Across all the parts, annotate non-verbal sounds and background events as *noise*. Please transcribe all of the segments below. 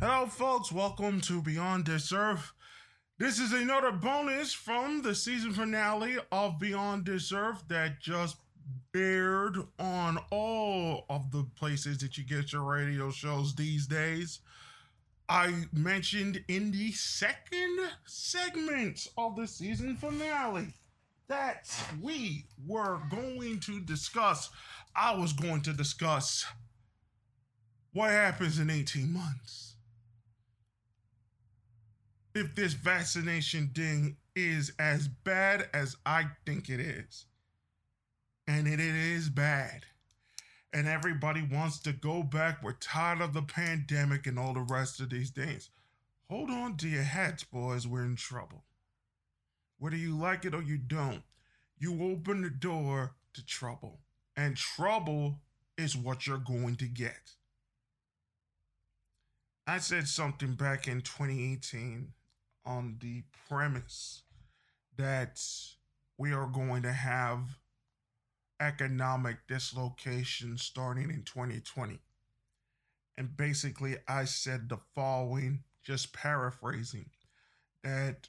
Hello, folks. Welcome to Beyond This Earth. This is another bonus from the season finale of Beyond This Earth that just aired on all of the places that you get your radio shows these days. I mentioned in the second segment of the season finale that we were going to discuss, I was going to discuss what happens in 18 months. If this vaccination thing is as bad as I think it is, and it, it is bad, and everybody wants to go back, we're tired of the pandemic and all the rest of these things. Hold on to your hats, boys, we're in trouble. Whether you like it or you don't, you open the door to trouble. And trouble is what you're going to get. I said something back in 2018 on the premise that we are going to have economic dislocation starting in 2020. And basically, I said the following, just paraphrasing, that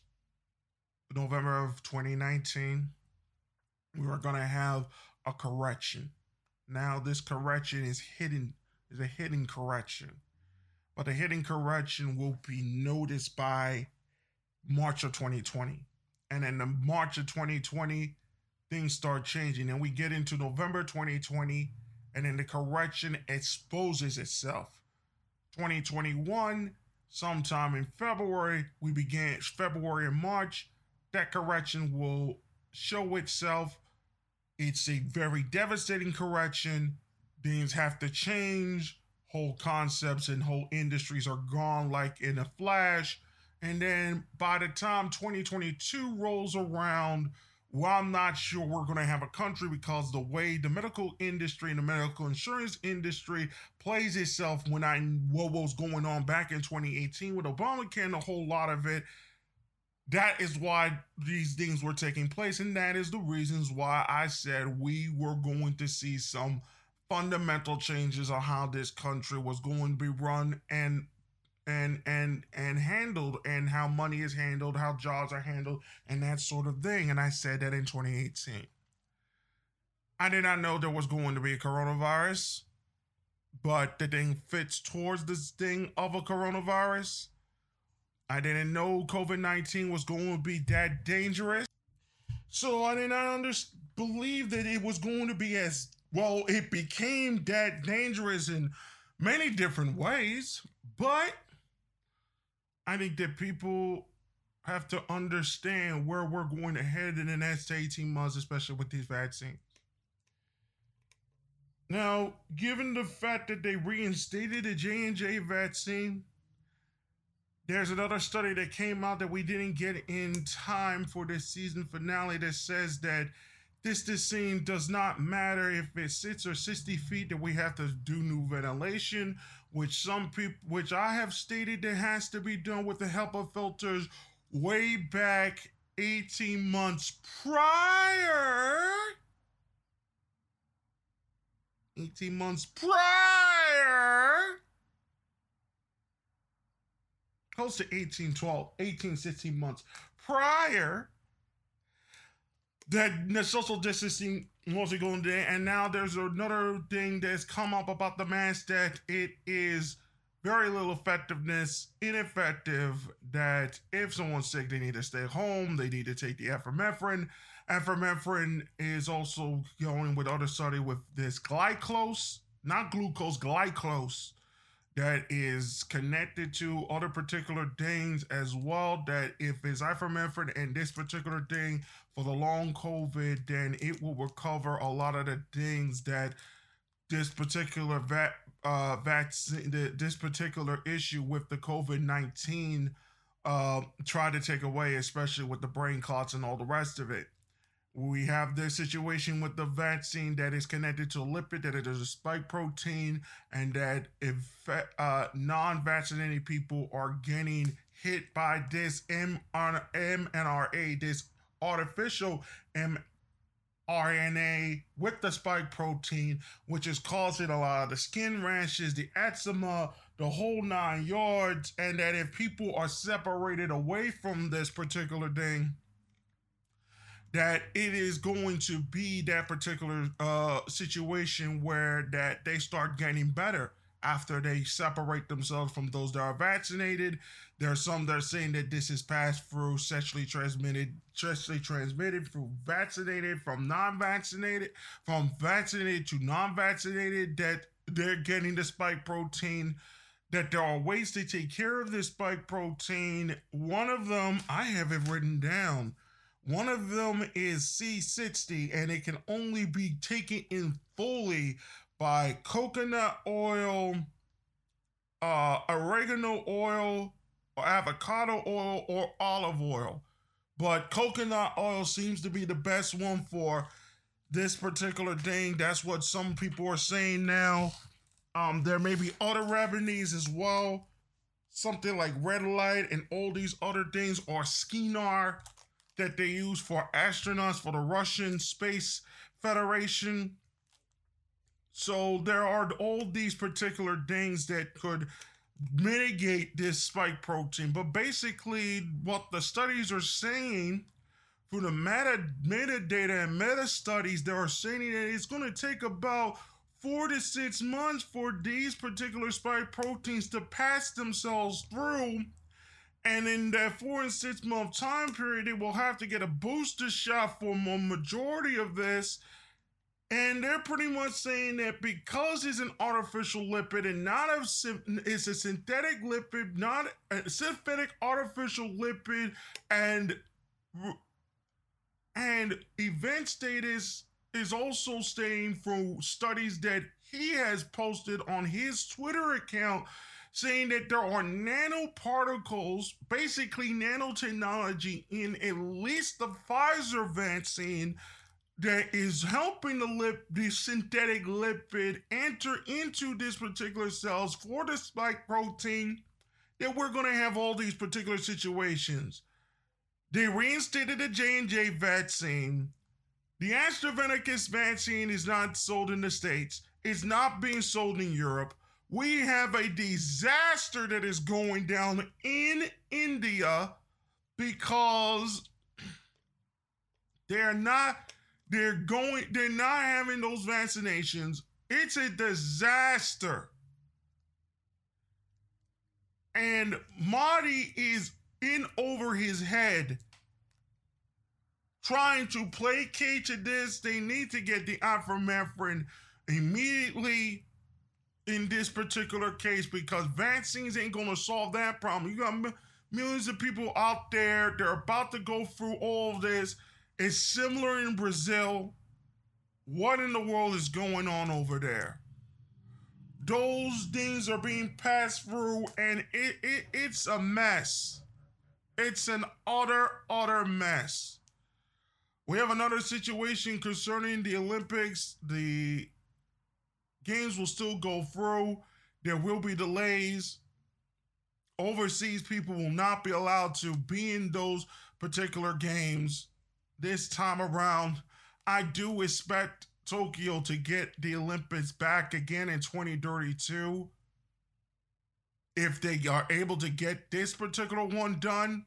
November of 2019, we are going to have a correction. Now, this correction is hidden, is a hidden correction, but the hidden correction will be noticed by March of 2020. And in the March of 2020, things start changing. And we get into November 2020, and then the correction exposes itself. 2021, sometime in February, we begin February and March, that correction will show itself. It's a very devastating correction. Things have to change. Whole concepts and whole industries are gone like in a flash. And then by the time 2022 rolls around, well, I'm not sure we're going to have a country because the way the medical industry and the medical insurance industry plays itself when I what was going on back in 2018 with Obamacare and a whole lot of it. That is why these things were taking place, and that is the reasons why I said we were going to see some fundamental changes on how this country was going to be run and and and and handled and how money is handled how jobs are handled and that sort of thing. And i said that in 2018 i did not know there was going to be a coronavirus but the thing fits towards this thing of a coronavirus. I didn't know covid-19 was going to be that dangerous. So i did not under- believe that it was going to be as well it became that dangerous in many different ways but I think that people have to understand where we're going to head in the next 18 months, especially with these vaccines. Now, given the fact that they reinstated the J&J vaccine, there's another study that came out that we didn't get in time for this season finale that says that this distancing does not matter if it sits or 60 feet that we have to do new ventilation which some people which i have stated that has to be done with the help of filters way back 18 months prior. 18 months prior. Close to 18 12 18 16 months prior that the social distancing wasn't going to, and now there's another thing that's come up about the mask that it is very little effectiveness, ineffective. That if someone's sick, they need to stay home. They need to take the epinephrine. Epinephrine is also going with other study with this glycose, not glucose, glycose that is connected to other particular things as well. That if it's ivermectin and this particular thing for the long COVID, then it will recover a lot of the things that this particular va- uh, vaccine, the, this particular issue with the COVID 19 uh, tried to take away, especially with the brain clots and all the rest of it. We have this situation with the vaccine that is connected to lipid, that it is a spike protein, and that if uh, non vaccinated people are getting hit by this mRNA, this artificial mRNA with the spike protein, which is causing a lot of the skin rashes, the eczema, the whole nine yards, and that if people are separated away from this particular thing, that it is going to be that particular uh, situation where that they start getting better after they separate themselves from those that are vaccinated. There are some that are saying that this is passed through sexually transmitted, sexually transmitted through vaccinated, from non-vaccinated, from vaccinated to non-vaccinated, that they're getting the spike protein, that there are ways to take care of this spike protein. One of them, I have it written down. One of them is C60, and it can only be taken in fully by coconut oil, uh, oregano oil, or avocado oil, or olive oil. But coconut oil seems to be the best one for this particular thing. That's what some people are saying now. Um, there may be other remedies as well, something like red light and all these other things, or SCENAR that they use for astronauts for the Russian Space Federation. So there are all these particular things that could mitigate this spike protein. But basically, what the studies are saying through the meta metadata and meta studies, they are saying that it's going to take about four to six months for these particular spike proteins to pass themselves through. And in that four and six month time period, they will have to get a booster shot for a majority of this. And they're pretty much saying that because it's an artificial lipid and not a it's a synthetic lipid, not a synthetic artificial lipid, and and event status is also staying from studies that he has posted on his Twitter account saying that there are nanoparticles, basically nanotechnology, in at least the Pfizer vaccine that is helping the lip the synthetic lipid enter into this particular cells for the spike protein that we're going to have all these particular situations. They reinstated the j&j vaccine. The astrazeneca vaccine is not sold in the states. It's not being sold in europe we have a disaster that is going down in india because they're not they're going, they're not having those vaccinations. It's a disaster. And Modi is in over his head trying to placate to this. They need to get the ivermectin immediately in this particular case because vaccines ain't to solve that problem. You got millions of people out there, they're about to go through all of this it's similar in Brazil. What in the world is going on over there? Those things are being passed through, and it, it it's a mess. It's an utter, utter mess. We have another situation concerning the Olympics. The games will still go through. There will be delays. Overseas people will not be allowed to be in those particular games this time around. I do expect Tokyo to get the Olympics back again in 2032. If they are able to get this particular one done,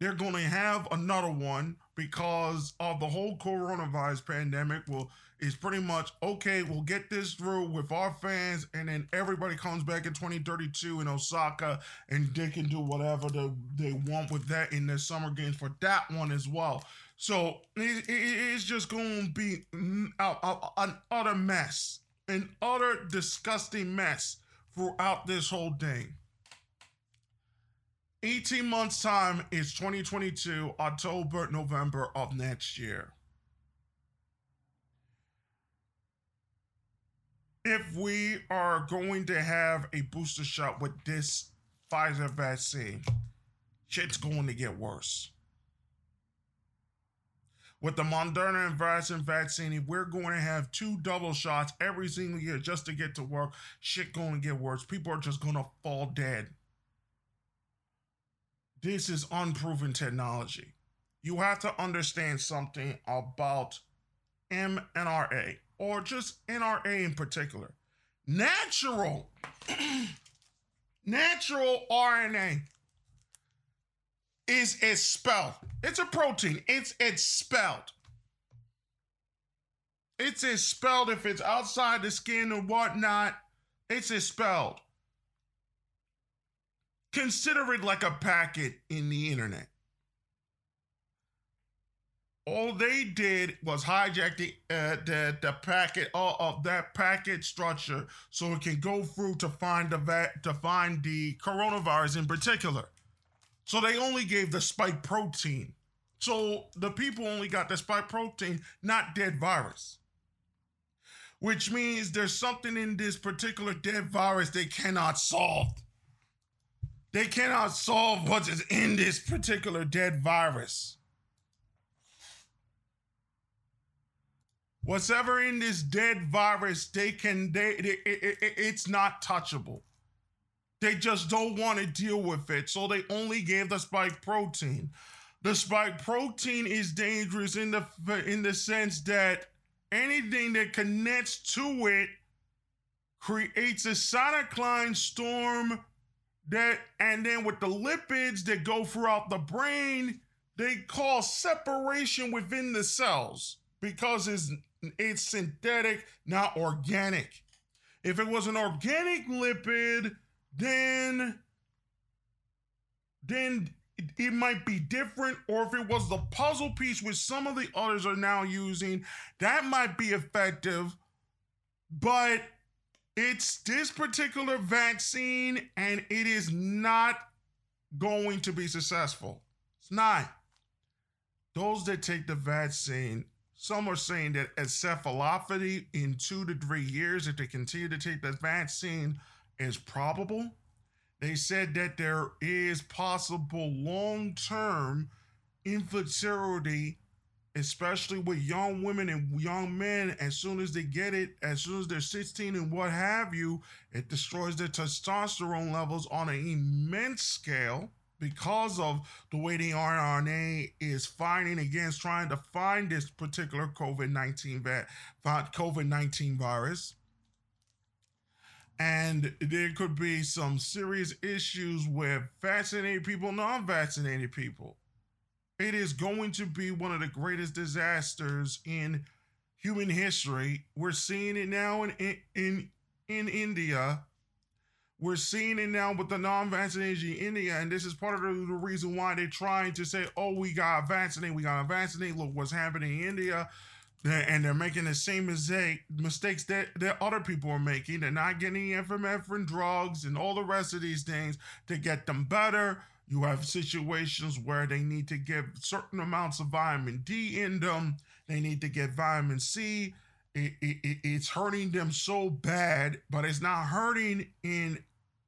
they're going to have another one because of the whole coronavirus pandemic will is pretty much okay we'll get this through with our fans and then everybody comes back in 2032 in osaka and they can do whatever they, they want with that in their summer games for that one as well so it, it, it's just going to be an utter mess, an utter disgusting mess throughout this whole thing. 18 months' time is 2022, October, November of next year. If we are going to have a booster shot with this Pfizer vaccine, shit's going to get worse with the Moderna and Verizon vaccine, we're going to have two double shots every single year just to get to work. Shit going to get worse. People are just going to fall dead. This is unproven technology. You have to understand something about mRNA or just NRA in particular. Natural *clears throat* natural RNA is expelled. It's a protein. It's expelled. It's expelled if it's outside the skin or whatnot. It's expelled. Consider it like a packet in the internet. All they did was hijack the uh, the, the packet all of that packet structure so it can go through to find the va- to find the coronavirus in particular. So they only gave the spike protein. So the people only got the spike protein, not dead virus. Which means there's something in this particular dead virus they cannot solve. They cannot solve what is in this particular dead virus. What's ever in this dead virus, they can they, they it, it, it's not touchable. They just don't want to deal with it, so they only gave the spike protein. The spike protein is dangerous in the in the sense that anything that connects to it creates a cytokine storm that and then with the lipids that go throughout the brain, they cause separation within the cells because it's it's synthetic, not organic. If it was an organic lipid, then then it, might be different or if it was the puzzle piece which some of the others are now using that might be effective but it's this particular vaccine and it is not going to be successful it's not those that take the vaccine some are saying that encephalopathy in two to three years, if they continue to take the vaccine, is probable. They said that there is possible long term infertility, especially with young women and young men. As soon as they get it, as soon as they're 16 and what have you, it destroys their testosterone levels on an immense scale because of the way the RNA is fighting against trying to find this particular COVID 19 COVID 19 virus. And there could be some serious issues with vaccinated people, non vaccinated people. It is going to be one of the greatest disasters in human history. We're seeing it now in, in, in India we're seeing it now with the non-vaccination in India, and this is part of the, the reason why they're trying to say, "Oh, we got vaccinate, we got to vaccinate." Look what's happening in India, and they're making the same mistake mistakes that, that other people are making. They're not getting epinephrine drugs and all the rest of these things to get them better. You have situations where they need to get certain amounts of vitamin D in them. They need to get vitamin C it, it, it's hurting them so bad, but it's not hurting in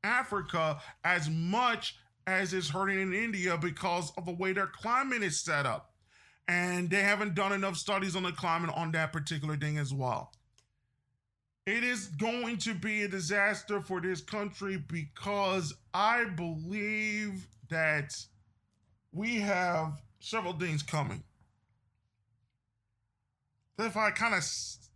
Africa as much as it's hurting in India because of the way their climate is set up. And they haven't done enough studies on the climate on that particular thing as well. It is going to be a disaster for this country because I believe that we have several things coming. If I kind of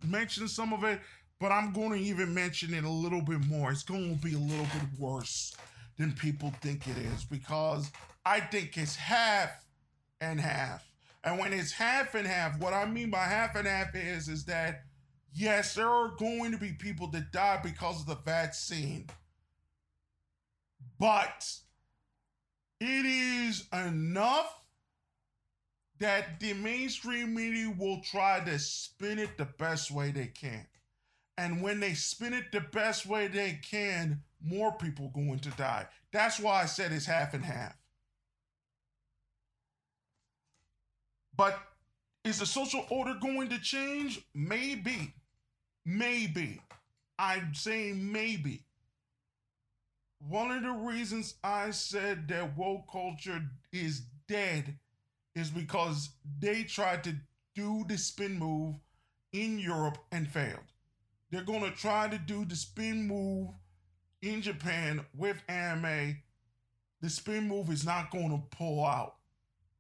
mention some of it, but I'm going to even mention it a little bit more. It's going to be a little bit worse than people think it is because I think it's half and half. And when it's half and half, what I mean by half and half is is that yes, there are going to be people that die because of the vaccine. But it is enough that the mainstream media will try to spin it the best way they can. And when they spin it the best way they can, more people going to die. That's why I said it's half and half. But is the social order going to change? Maybe. Maybe. I'm saying maybe. One of the reasons I said that woke culture is dead is because they tried to do the spin move in Europe and failed. They're going to try to do the spin move in Japan with anime. The spin move is not going to pull out.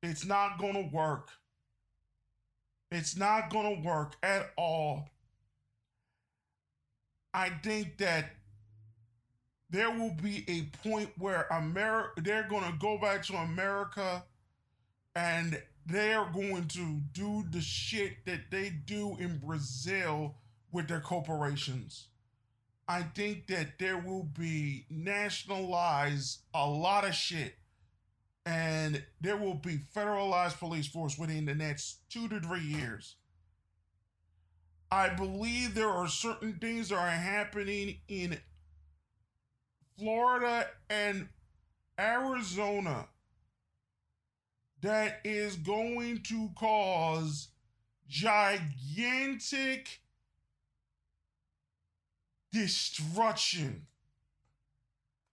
It's not going to work. It's not going to work at all. I think that there will be a point where America they're going to go back to America and they're going to do the shit that they do in Brazil with their corporations. I think that there will be nationalized a lot of shit and there will be federalized police force within the next two to three years. I believe there are certain things that are happening in Florida and Arizona that is going to cause gigantic destruction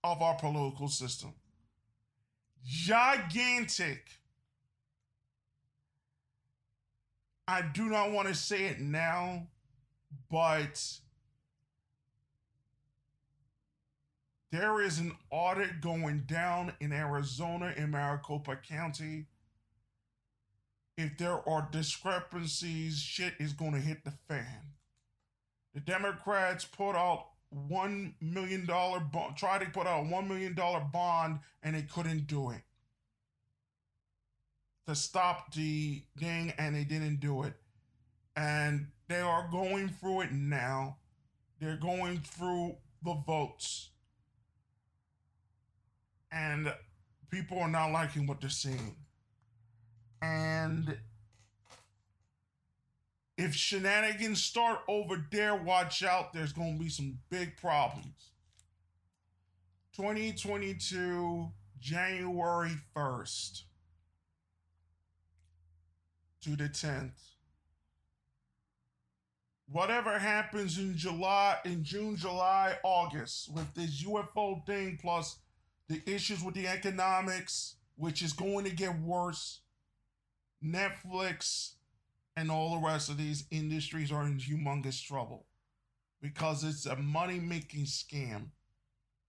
of our political system. Gigantic. I do not want to say it now, but there is an audit going down in Arizona in Maricopa County. If there are discrepancies, shit is going to hit the fan. The Democrats put out one million dollar bond, tried to put out a one million dollar bond, and they couldn't do it to stop the gang, and they didn't do it. And they are going through it now. They're going through the votes, and people are not liking what they're seeing. And if shenanigans start over there, watch out. There's going to be some big problems. 2022, January 1st to the 10th. Whatever happens in July, in June, July, August with this UFO thing, plus the issues with the economics, which is going to get worse, Netflix, and all the rest of these industries are in humongous trouble because it's a money making scam.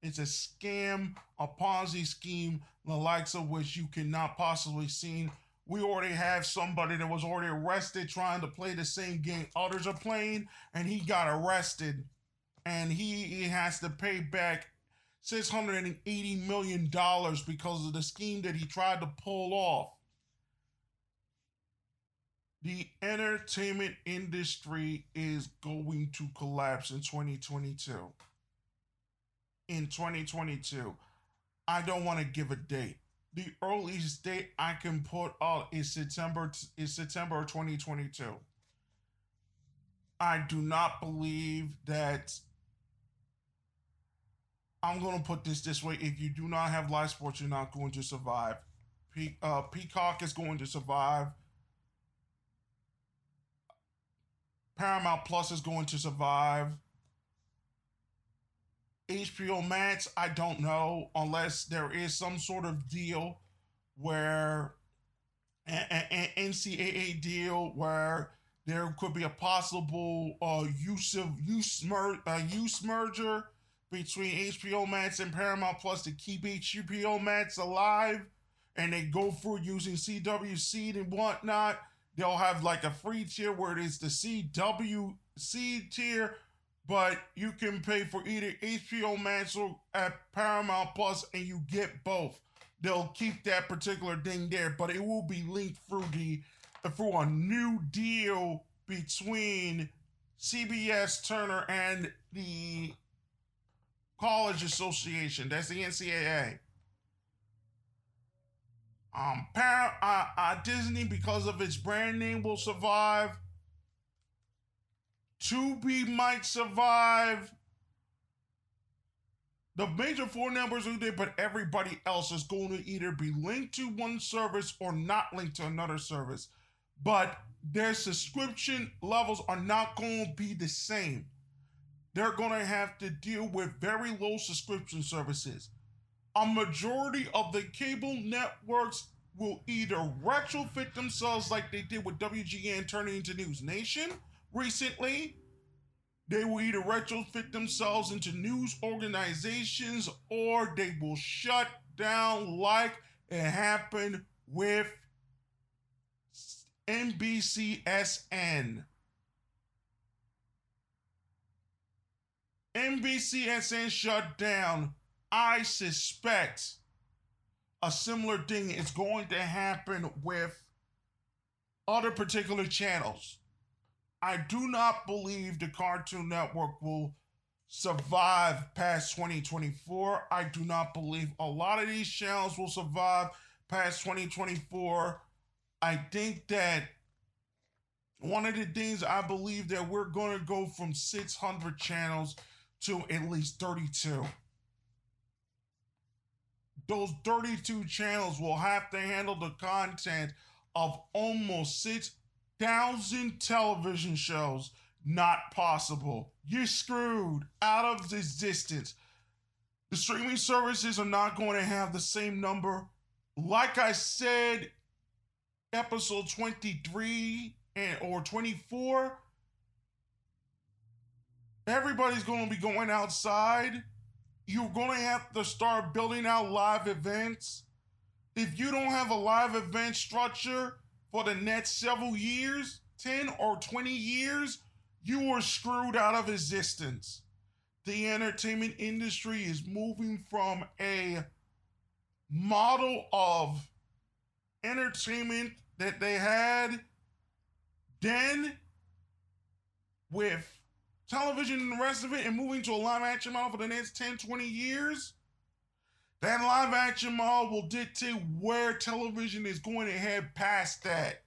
It's a scam, a Ponzi scheme, the likes of which you cannot possibly see. We already have somebody that was already arrested trying to play the same game others are playing, and he got arrested, and he, he has to pay back $680 million because of the scheme that he tried to pull off the entertainment industry is going to collapse in 2022. In 2022, I don't want to give a date. The earliest date I can put out is September is September 2022. I do not believe that I'm going to put this this way. If you do not have live sports, you're not going to survive. Pe- uh, Peacock is going to survive. Paramount Plus is going to survive. HBO Max, I don't know, unless there is some sort of deal where an NCAA deal where there could be a possible uh, use of use mer- uh, use merger between HBO Max and Paramount Plus to keep HBO Max alive, and they go through using CW Seed and whatnot. They'll have like a free tier where it is the CW Seed tier, but you can pay for either HBO Max or at Paramount Plus and you get both. They'll keep that particular thing there, but it will be linked through the through a new deal between CBS Turner and the College Association. That's the NCAA. Um, Par- uh, uh, Disney, because of its brand name, will survive. Tubi might survive. The major four numbers are did, but everybody else is going to either be linked to one service or not linked to another service. But their subscription levels are not going to be the same. They're going to have to deal with very low subscription services a majority of the cable networks will either retrofit themselves like they did with WGN turning into News Nation recently. They will either retrofit themselves into news organizations or they will shut down like it happened with NBCSN. NBCSN shut down I suspect a similar thing is going to happen with other particular channels. I do not believe the Cartoon Network will survive past 2024. I do not believe a lot of these channels will survive past 2024. I think that one of the things I believe that we're going to go from 600 channels to at least 32. Those 32 channels will have to handle the content of almost 6,000 television shows. Not possible. You're screwed out of existence. The streaming services are not going to have the same number. Like I said, episode 23 and or 24 everybody's going to be going outside you're going to have to start building out live events if you don't have a live event structure for the next several years 10 or 20 years you are screwed out of existence. The entertainment industry is moving from a model of entertainment that they had then with television and the rest of it and moving to a live action model for the next 10, 20 years, that live action model will dictate where television is going to head past that.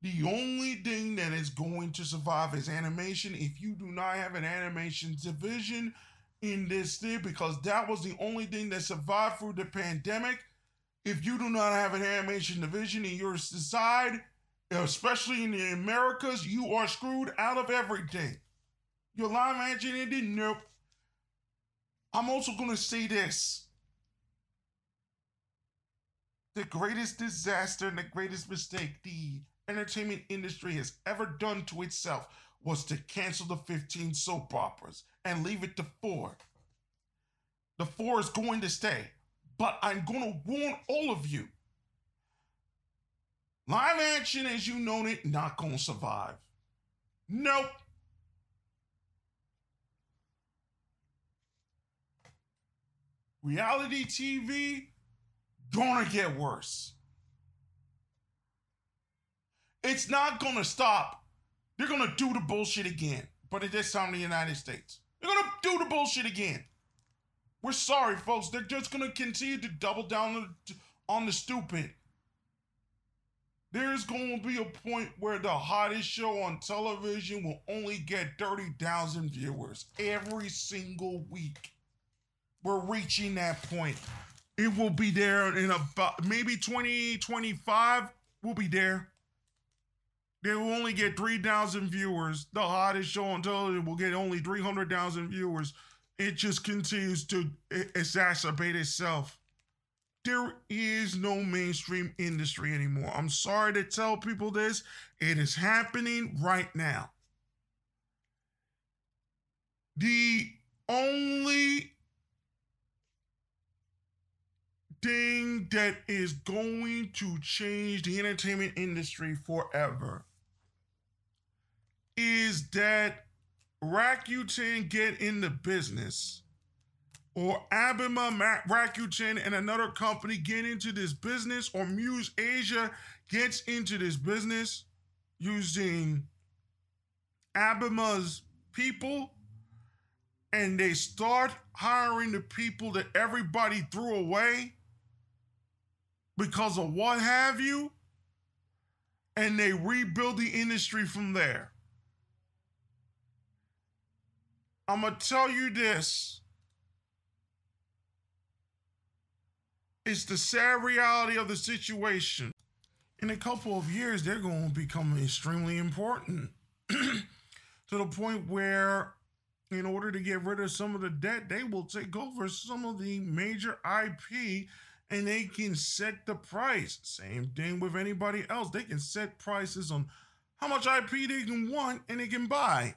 The only thing that is going to survive is animation. If you do not have an animation division in this thing, because that was the only thing that survived through the pandemic, if you do not have an animation division in your side, especially in the Americas, you are screwed out of everything. Your live action ended? Nope. I'm also going to say this. The greatest disaster and the greatest mistake the entertainment industry has ever done to itself was to cancel the 15 soap operas and leave it to four. The four is going to stay. But I'm going to warn all of you live action as you know it, not going to survive. Nope. Reality TV, gonna get worse. It's not gonna stop. They're gonna do the bullshit again, but at this time in the United States. They're gonna do the bullshit again. We're sorry, folks. They're just to continue to double down on the stupid. There's going to be a point where the hottest show on television will only get 30,000 viewers every single week. We're reaching that point. It will be there in about maybe 2025. we'll be there. They will only get 3,000 viewers. The hottest show on television will get only 300,000 viewers it just continues to exacerbate itself. There is no mainstream industry anymore. I'm sorry to tell people this. It is happening right now. The only thing that is going to change the entertainment industry forever is that Rakuten get in the business, or Abema Rakuten and another company get into this business, or Muse Asia gets into this business using Abema's people, and they start hiring the people that everybody threw away because of what have you, and they rebuild the industry from there. I'm going to tell you this. It's the sad reality of the situation. In a couple of years, they're going to become extremely important *clears throat* to the point where, in order to get rid of some of the debt, they will take over some of the major IP and they can set the price. Same thing with anybody else. They can set prices on how much IP they can want and they can buy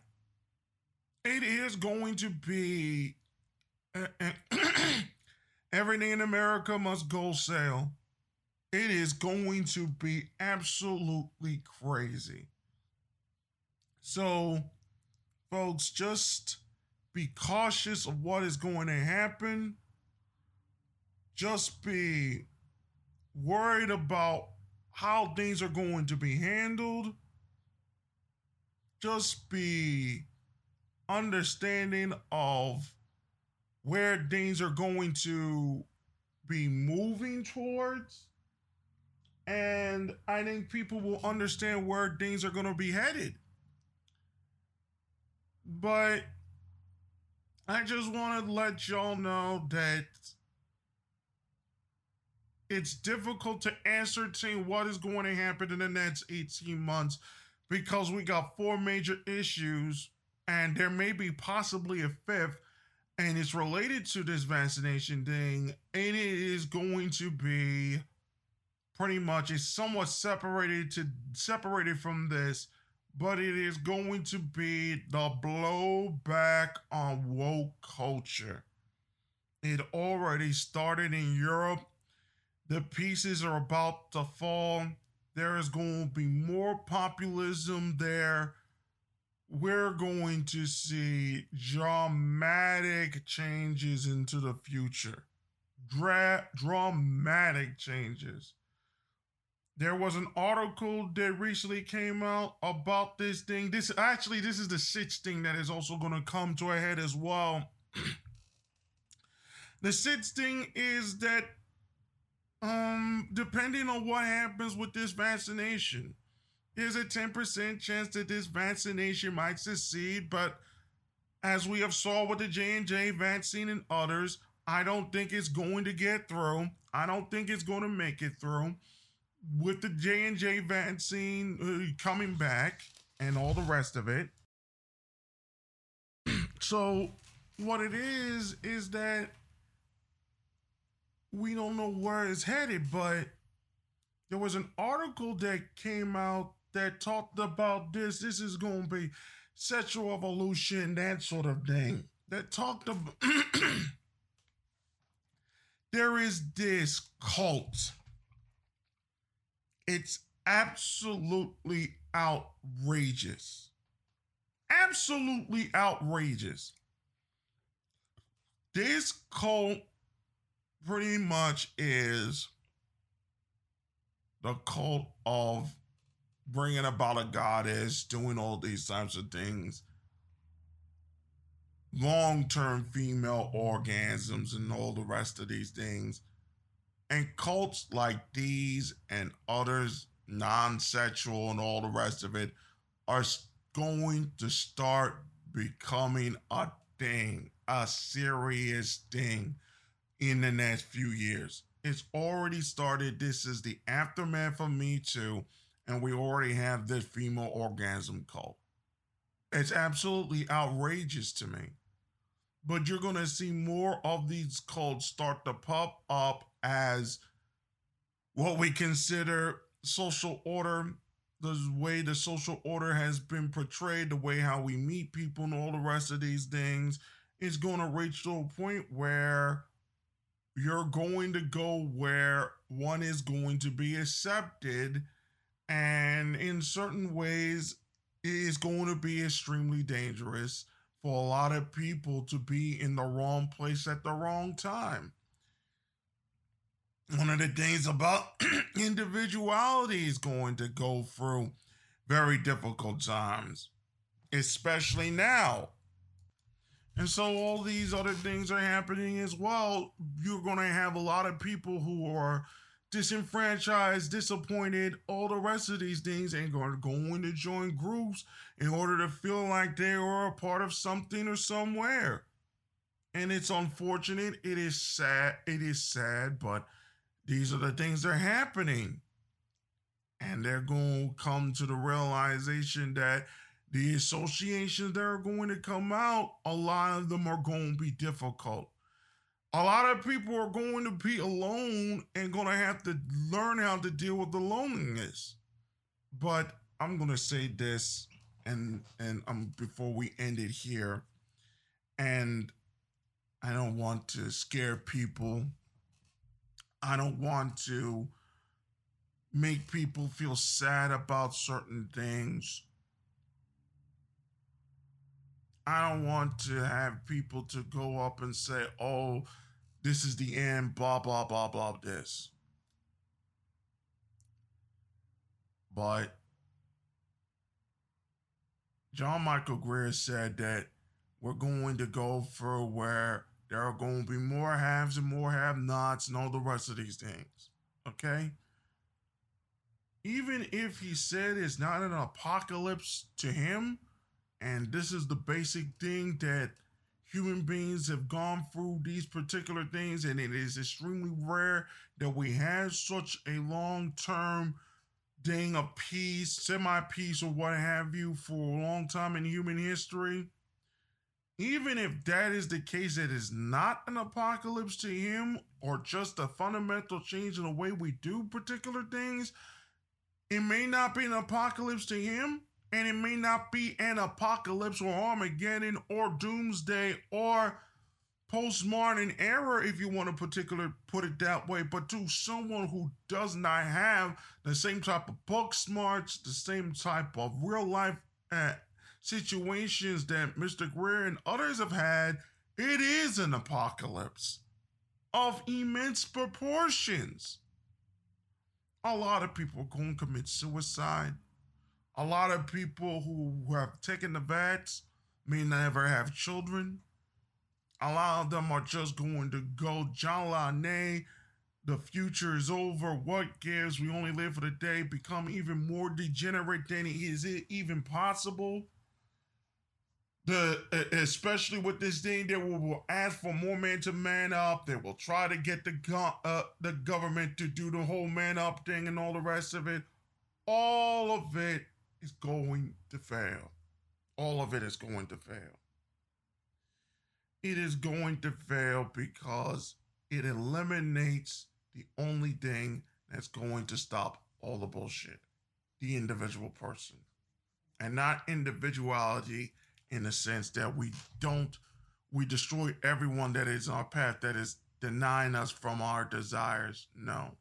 it is going to be eh, eh, *clears throat* everything in America must go sale. It is going to be absolutely crazy. So, folks, just be cautious of what is going to happen. Just be worried about how things are going to be handled. Just be understanding of where things are going to be moving towards. And I think people will understand where things are going to be headed. But I just want to let y'all know that it's difficult to ascertain what is going to happen in the next 18 months because we got four major issues and there may be possibly a fifth and it's related to this vaccination thing and it is going to be pretty much it's somewhat separated to separated from this but it is going to be the blowback on woke culture. It already started in europe the pieces are about to fall there is going to be more populism there we're going to see dramatic changes into the future. Dra- dramatic changes. There was an article that recently came out about this thing. This actually, this is the sixth thing that is also going to come to a head as well. *clears throat* the sixth thing is that, um, depending on what happens with this vaccination, there's a 10% chance that this vaccination might succeed, but as we have saw with the J&J vaccine and others, I don't think it's going to get through. I don't think it's going to make it through. With the J&J vaccine uh, coming back and all the rest of it. *clears throat* so what it is is that we don't know where it's headed, but there was an article that came out that talked about this. This is going to be sexual evolution, that sort of thing. That talked about. *clears throat* there is this cult. It's absolutely outrageous. Absolutely outrageous. This cult pretty much is the cult of bringing about a goddess, doing all these types of things, long term female orgasms, and all the rest of these things. And cults like these and others, non sexual, and all the rest of it, are going to start becoming a thing, a serious thing in the next few years. It's already started. This is the aftermath of Me Too and we already have this female orgasm cult. It's absolutely outrageous to me. But you're going to see more of these cults start to pop up as what we consider social order, the way the social order has been portrayed, the way how we meet people, and all the rest of these things is going to reach to a point where you're going to go where one is going to be accepted and in certain ways it is going to be extremely dangerous for a lot of people to be in the wrong place at the wrong time. One of the things about *clears throat* individuality is going to go through very difficult times especially now and so all these other things are happening as well you're going to have a lot of people who are disenfranchised, disappointed, all the rest of these things, and going going to join groups in order to feel like they are a part of something or somewhere. And it's unfortunate. It is sad. It is sad, but these are the things that are happening. And they're going to come to the realization that the associations that are going to come out, a lot of them are going to be difficult a lot of people are going to be alone and going to have to learn how to deal with the loneliness. But I'm going to say this and and um before we end it here and I don't want to scare people. I don't want to make people feel sad about certain things. I don't want to have people to go up and say, oh, this is the end, blah, blah, blah, blah, this. But John Michael Greer said that we're going to go for where there are going to be more haves and more have nots and all the rest of these things. Okay? Even if he said it's not an apocalypse to him, and this is the basic thing that human beings have gone through these particular things, and it is extremely rare that we have such a long term thing of peace, semi peace, or what have you for a long time in human history. Even if that is the case, it is not an apocalypse to him or just a fundamental change in the way we do particular things. It may not be an apocalypse to him, and it may not be an apocalypse or Armageddon or doomsday or post-modern era if you want to particular put it that way. But to someone who does not have the same type of book smarts the same type of real life uh, situations that mr greer and others have had it is an apocalypse of immense proportions. A lot of people are going to commit suicide a lot of people who have taken the vax may never have children. A lot of them are just going to go John Nay. The future is over. What gives? We only live for the day. Become even more degenerate than is it even possible? The especially with this thing, they will, will ask for more man to man up. They will try to get the go- uh, the government to do the whole man up thing and all the rest of it. All of it is going to fail. All of it is going to fail. It is going to fail because it eliminates the only thing that's going to stop all the bullshit the individual person. And not individuality in the sense that we don't, we destroy everyone that is on our path that is denying us from our desires. No.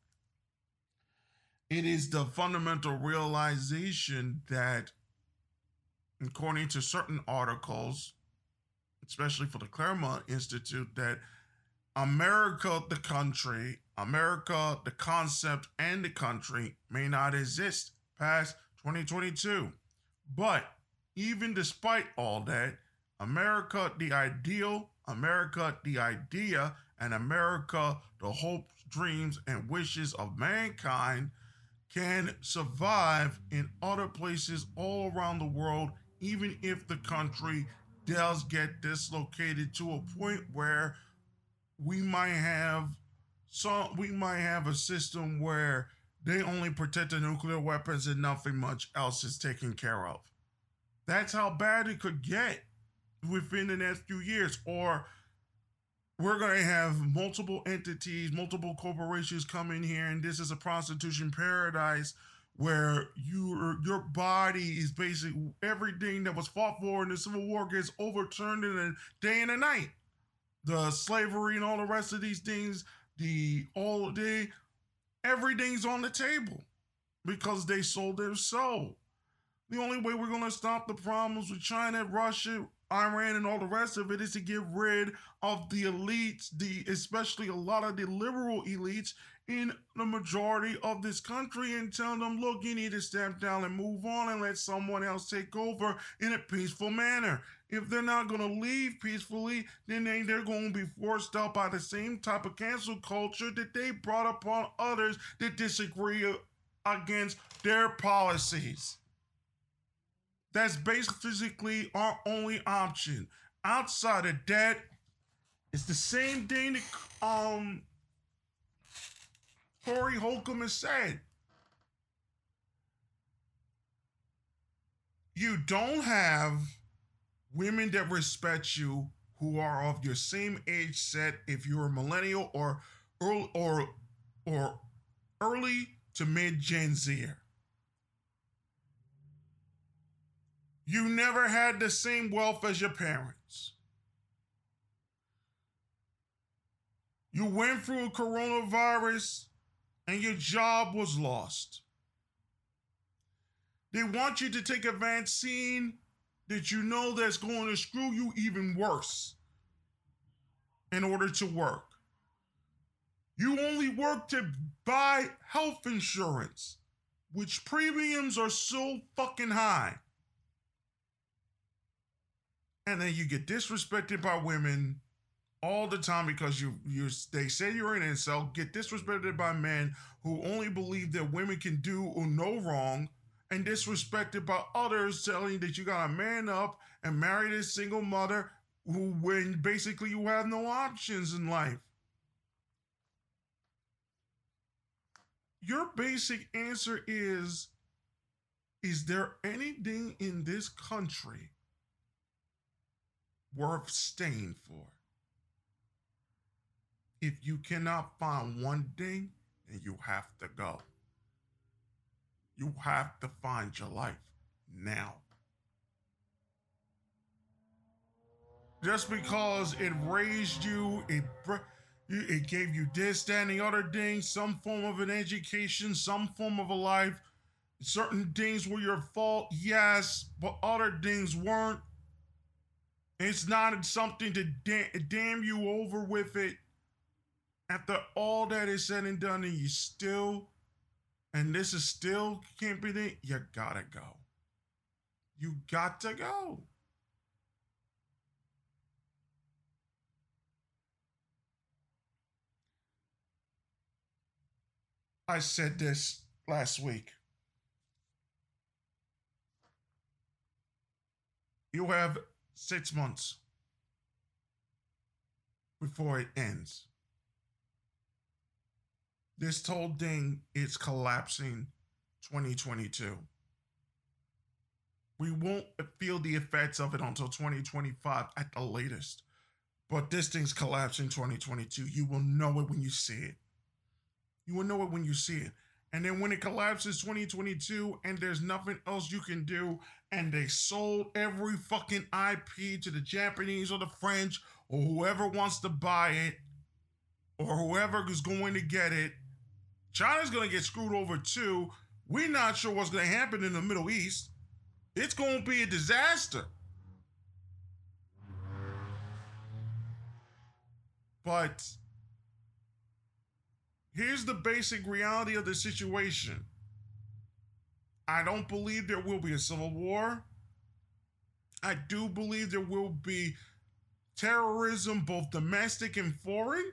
It is the fundamental realization that, according to certain articles, especially for the Claremont Institute, that America, the country, America, the concept, and the country may not exist past 2022. But even despite all that, America, the ideal, America, the idea, and America, the hopes, dreams, and wishes of mankind can survive in other places all around the world, even if the country does get dislocated to a point where we might have some we might have a system where they only protect the nuclear weapons and nothing much else is taken care of. That's how bad it could get within the next few years. Or we're going to have multiple entities, multiple corporations come in here, and this is a prostitution paradise where your your body is basically everything that was fought for in the Civil War gets overturned in a day and a night. The slavery and all the rest of these things, the all day, everything's on the table because they sold their soul. The only way we're going to stop the problems with China, Russia, Iran and all the rest of it is to get rid of the elites, the especially a lot of the liberal elites in the majority of this country and tell them, look, you need to step down and move on and let someone else take over in a peaceful manner. If they're not going to leave peacefully, then they, they're going to be forced out by the same type of cancel culture that they brought upon others that disagree uh, against their policies. That's basically our only option. Outside of that, it's the same thing that um Corey Holcomb has said. You don't have women that respect you who are of your same age set if you're a millennial or early or or early to mid Gen Zer. You never had the same wealth as your parents. You went through a coronavirus and your job was lost. They want you to take a vaccine that you know that's going to screw you even worse in order to work. You only work to buy health insurance, which premiums are so fucking high. And then you get disrespected by women all the time because you you they say you're an incel, get disrespected by men who only believe that women can do or no wrong, and disrespected by others telling that you gotta man up and marry this single mother who when basically you have no options in life. Your basic answer is Is there anything in this country worth staying for? If you cannot find one thing, then you have to go. You have to find your life now. Just because it raised you, it it gave you this, that, and the other thing, some form of an education, some form of a life. Certain things were your fault, yes, but other things weren't. It's not something to da- damn you over with it. After all that is said and done, and you still, and this is still can't be you gotta go. You got to go. I said this last week. You have six months before it ends. This whole thing is collapsing 2022. We won't feel the effects of it until 2025 at the latest. But this thing's collapsing 2022. You will know it when you see it. You will know it when you see it. And then when it collapses 2022 and there's nothing else you can do, and they sold every fucking IP to the Japanese or the French or whoever wants to buy it or whoever is going to get it, China's going to get screwed over too. We're not sure what's going to happen in the Middle East. It's going to be a disaster. But Here's the basic reality of the situation. I don't believe there will be a civil war. I do believe there will be terrorism, both domestic and foreign.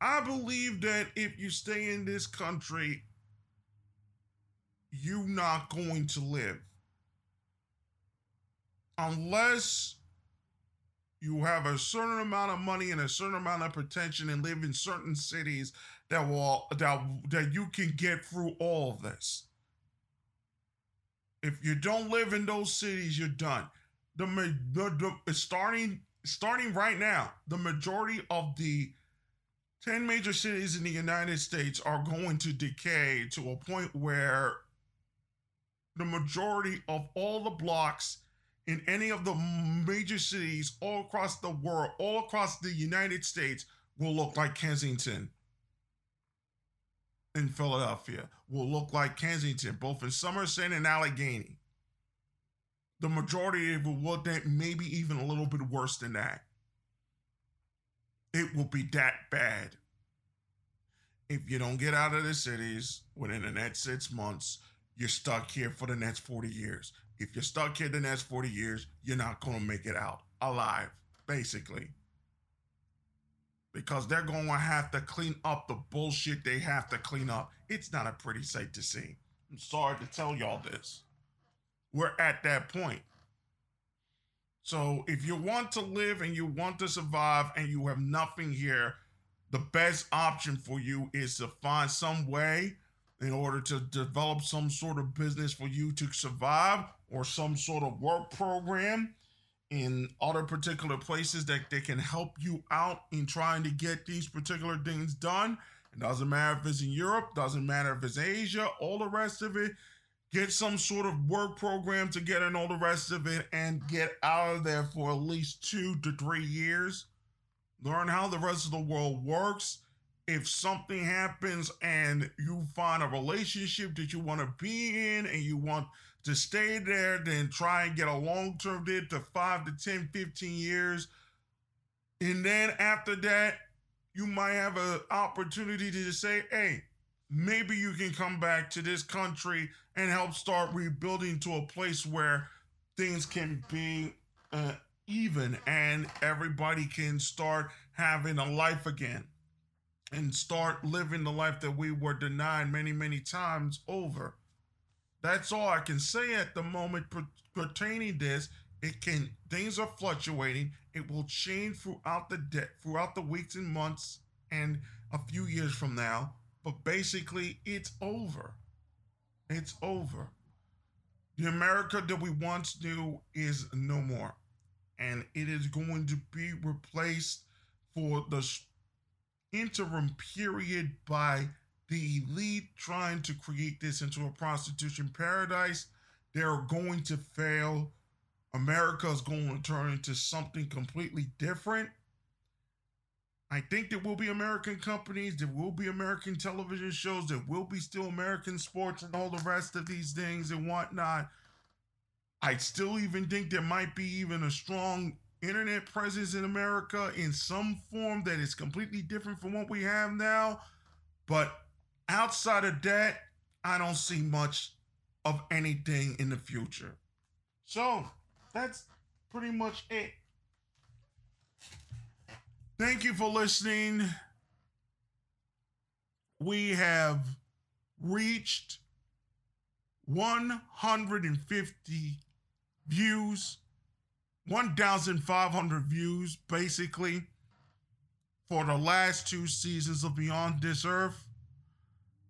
I believe that if you stay in this country, you're not going to live. Unless you have a certain amount of money and a certain amount of protection and live in certain cities that will that that you can get through all of this. If you don't live in those cities, you're done. The, the, the starting starting right now, the majority of the 10 major cities in the United States are going to decay to a point where the majority of all the blocks in any of the major cities all across the world, all across the United States, will look like Kensington in Philadelphia, will look like Kensington, both in Somerset and Allegheny. The majority of it will look maybe even a little bit worse than that. It will be that bad. If you don't get out of the cities within the next six months, you're stuck here for the next 40 years. If you're stuck here the next 40 years, you're not going to make it out alive, basically. Because they're going to have to clean up the bullshit they have to clean up. It's not a pretty sight to see. I'm sorry to tell y'all this. We're at that point. So if you want to live and you want to survive and you have nothing here, the best option for you is to find some way in order to develop some sort of business for you to survive or some sort of work program in other particular places that they can help you out in trying to get these particular things done. It doesn't matter if it's in Europe, doesn't matter if it's Asia, all the rest of it. Get some sort of work program to get in all the rest of it and get out of there for at least two to three years. Learn how the rest of the world works if something happens and you find a relationship that you want to be in and you want to stay there than try and get a long term deal to five to 10, 15 years. And then after that, you might have an opportunity to say, hey, maybe you can come back to this country and help start rebuilding to a place where things can be uh, even and everybody can start having a life again and start living the life that we were denied many, many times over. That's all I can say at the moment pertaining this. It can things are fluctuating. It will change throughout the de- throughout the weeks and months and a few years from now. But basically, it's over. It's over. The America that we once knew is no more. And it is going to be replaced for the interim period by the elite trying to create this into a prostitution paradise. They're going to fail. America is going to turn into something completely different. I think there will be American companies, there will be American television shows, there will be still American sports and all the rest of these things and whatnot. I still even think there might be even a strong internet presence in America in some form that is completely different from what we have now. But outside of that, I don't see much of anything in the future. So that's pretty much it. Thank you for listening. We have reached 150 views, 1,500 views basically for the last two seasons of Beyond This Earth.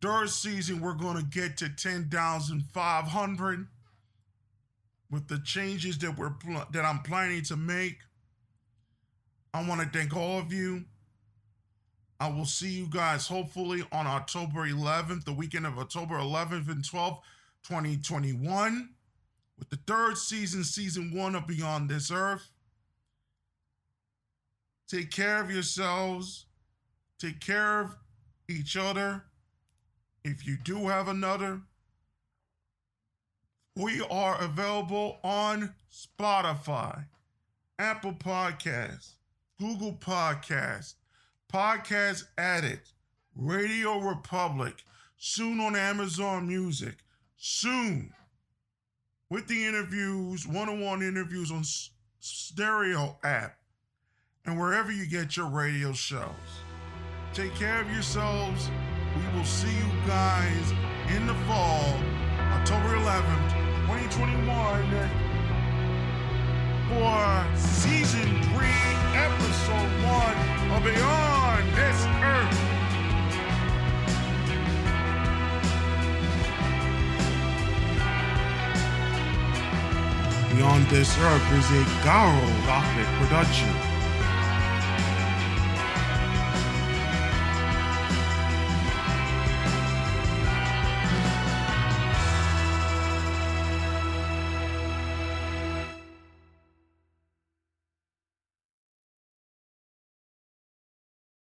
Third season, we're going to get to 10,500 with the changes that we're that I'm planning to make. I want to thank all of you. I will see you guys hopefully on October 11th, the weekend of October 11th and 12th, 2021, with the third season, season one of Beyond This Earth. Take care of yourselves. Take care of each other. If you do have another, we are available on Spotify, Apple Podcasts, Google Podcast, Podcast Addict, Radio Republic, soon on Amazon Music, soon with the interviews, one on one interviews on Stereo app, and wherever you get your radio shows. Take care of yourselves. We will see you guys in the fall, October 11th, 2021 for season three, episode one of Beyond This Earth. Beyond This Earth is a Garo Gothic production.